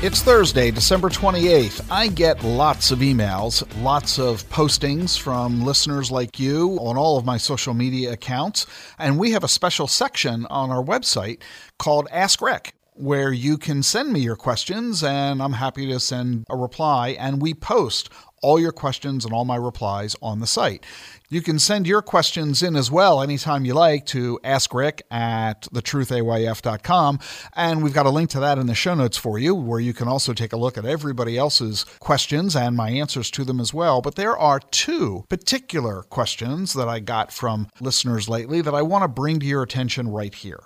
It's Thursday, December 28th. I get lots of emails, lots of postings from listeners like you on all of my social media accounts, and we have a special section on our website called Ask Ric, where you can send me your questions and I'm happy to send a reply and we post all your questions and all my replies on the site. You can send your questions in as well anytime you like to askric at thetruthayf.com. And we've got a link to that in the show notes for you, where you can also take a look at everybody else's questions and my answers to them as well. But there are two particular questions that I got from listeners lately that I want to bring to your attention right here.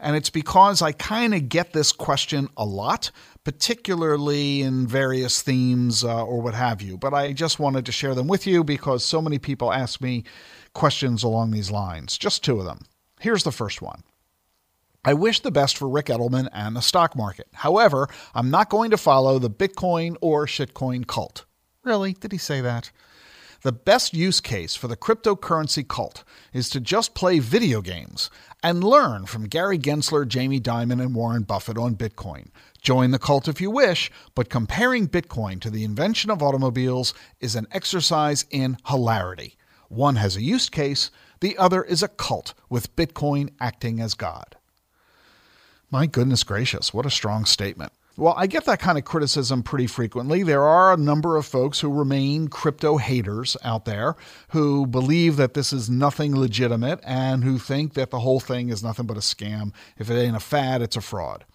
And it's because I kind of get this question a lot, particularly in various themes uh, or what have you. But I just wanted to share them with you because so many people ask me questions along these lines. Just two of them. Here's the first one. I wish the best for Ric Edelman and the stock market. However, I'm not going to follow the Bitcoin or shitcoin cult. Really? Did he say that? The best use case for the cryptocurrency cult is to just play video games and learn from Gary Gensler, Jamie Dimon, and Warren Buffett on Bitcoin. Join the cult if you wish, but comparing Bitcoin to the invention of automobiles is an exercise in hilarity. One has a use case, the other is a cult with Bitcoin acting as God. My goodness gracious, what a strong statement. Well, I get that kind of criticism pretty frequently. There are a number of folks who remain crypto haters out there who believe that this is nothing legitimate and who think that the whole thing is nothing but a scam. If it ain't a fad, it's a fraud.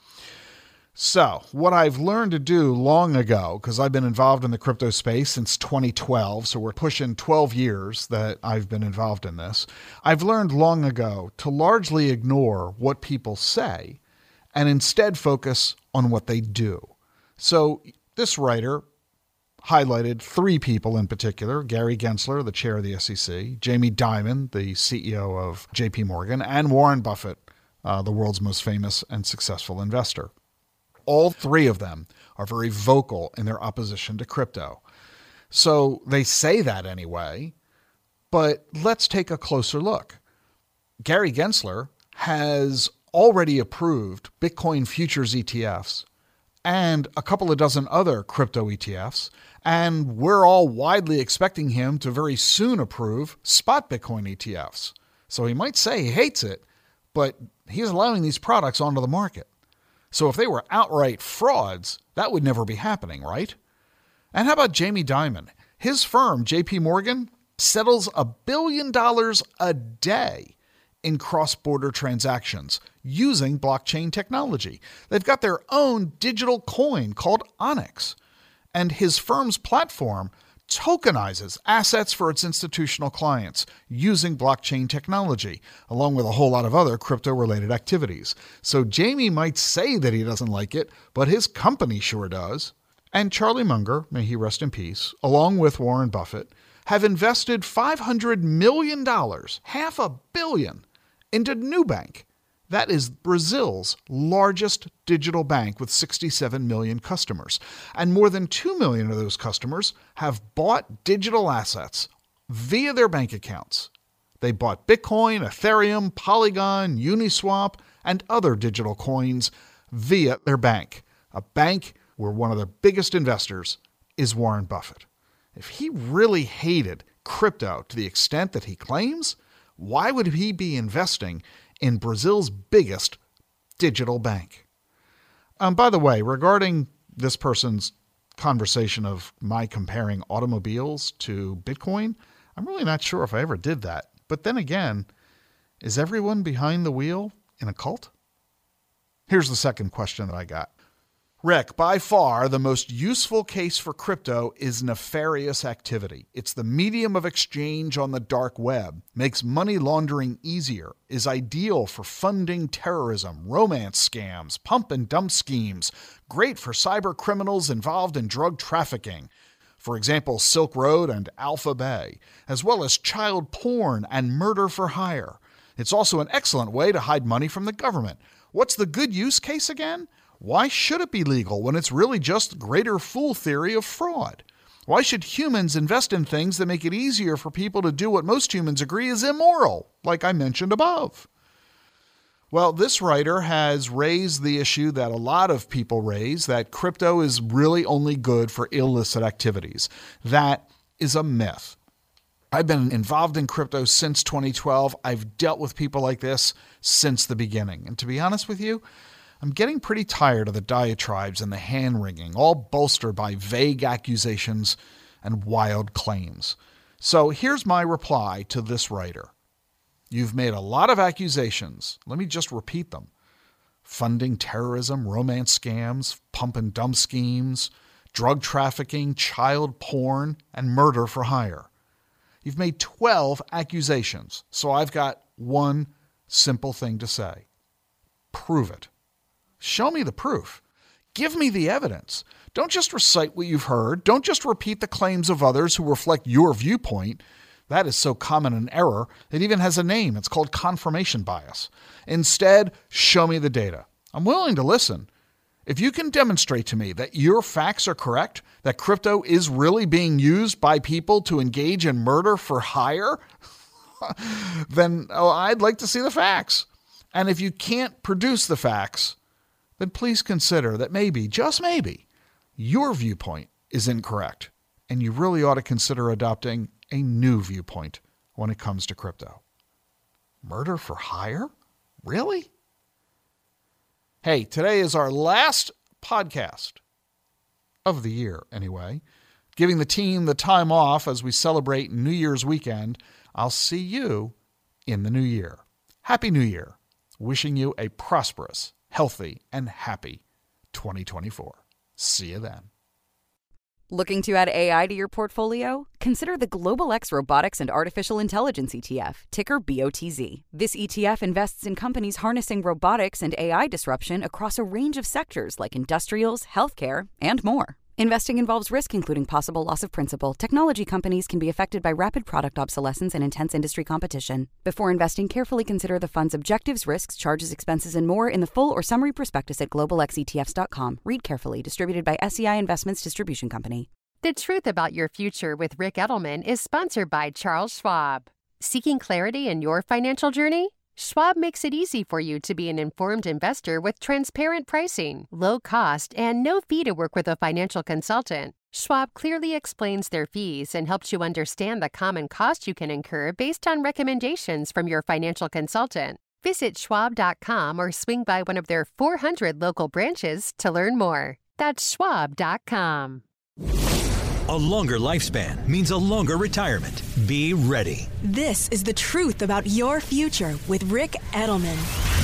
So, what I've learned to do long ago, because I've been involved in the crypto space since 2012, so we're pushing 12 years that I've been involved in this, I've learned long ago to largely ignore what people say and instead focus on what they do. So this writer highlighted three people in particular Gary Gensler, the chair of the SEC, Jamie Dimon, the CEO of JP Morgan, and Warren Buffett, uh, the world's most famous and successful investor. All three of them are very vocal in their opposition to crypto. So they say that anyway, but let's take a closer look. Gary Gensler has already approved Bitcoin futures ETFs and a couple of dozen other crypto ETFs. And we're all widely expecting him to very soon approve spot Bitcoin ETFs. So he might say he hates it, but he's allowing these products onto the market. So if they were outright frauds, that would never be happening, right? And how about Jamie Dimon? His firm, JP Morgan, settles a billion dollars a day in cross border transactions using blockchain technology. They've got their own digital coin called Onyx. And his firm's platform tokenizes assets for its institutional clients using blockchain technology, along with a whole lot of other crypto related activities. So Jamie might say that he doesn't like it, but his company sure does. And Charlie Munger, may he rest in peace, along with Warren Buffett, have invested $500 million, half a billion, into Nubank. That is Brazil's largest digital bank with 67 million customers. And more than 2 million of those customers have bought digital assets via their bank accounts. They bought Bitcoin, Ethereum, Polygon, Uniswap, and other digital coins via their bank, a bank where one of the biggest investors is Warren Buffett. If he really hated crypto to the extent that he claims, why would he be investing in Brazil's biggest digital bank? Um, by the way, regarding this person's conversation of my comparing automobiles to Bitcoin, I'm really not sure if I ever did that. But then again, is everyone behind the wheel in a cult? Here's the second question that I got Ric, by far the most useful case for crypto is nefarious activity. It's the medium of exchange on the dark web, makes money laundering easier, is ideal for funding terrorism, romance scams, pump and dump schemes, great for cyber criminals involved in drug trafficking. for example, Silk Road and AlphaBay, as well as child porn and murder for hire. It's also an excellent way to hide money from the government. What's the good use case again? Why should it be legal when it's really just greater fool theory of fraud? Why should humans invest in things that make it easier for people to do what most humans agree is immoral, like I mentioned above? Well, this writer has raised the issue that a lot of people raise that crypto is really only good for illicit activities. That is a myth. I've been involved in crypto since 2012. I've dealt with people like this since the beginning. And to be honest with you, I'm getting pretty tired of the diatribes and the hand wringing, all bolstered by vague accusations and wild claims. So here's my reply to this writer You've made a lot of accusations. Let me just repeat them funding terrorism, romance scams, pump and dump schemes, drug trafficking, child porn, and murder for hire. You've made 12 accusations, so I've got one simple thing to say prove it. Show me the proof. Give me the evidence. Don't just recite what you've heard. Don't just repeat the claims of others who reflect your viewpoint. That is so common an error, it even has a name. It's called confirmation bias. Instead, show me the data. I'm willing to listen. If you can demonstrate to me that your facts are correct, that crypto is really being used by people to engage in murder for hire, then oh, I'd like to see the facts. And if you can't produce the facts, then please consider that maybe, just maybe, your viewpoint is incorrect. And you really ought to consider adopting a new viewpoint when it comes to crypto. Murder for hire? Really? Hey, today is our last podcast of the year, anyway. Giving the team the time off as we celebrate New Year's weekend. I'll see you in the new year. Happy New Year. Wishing you a prosperous, healthy, and happy 2024. See you then. Looking to add AI to your portfolio? Consider the Global X Robotics and Artificial Intelligence ETF, ticker BOTZ. This ETF invests in companies harnessing robotics and AI disruption across a range of sectors like industrials, healthcare, and more. Investing involves risk, including possible loss of principal. Technology companies can be affected by rapid product obsolescence and intense industry competition. Before investing, carefully consider the fund's objectives, risks, charges, expenses, and more in the full or summary prospectus at globalxetfs.com. Read carefully. Distributed by SEI Investments Distribution Company. The Truth About Your Future with Ric Edelman is sponsored by Charles Schwab. Seeking clarity in your financial journey? Schwab makes it easy for you to be an informed investor with transparent pricing, low cost, and no fee to work with a financial consultant. Schwab clearly explains their fees and helps you understand the common cost you can incur based on recommendations from your financial consultant. Visit schwab.com or swing by one of their 400 local branches to learn more. That's schwab.com. A longer lifespan means a longer retirement. Be ready. This is the truth about your future with Ric Edelman.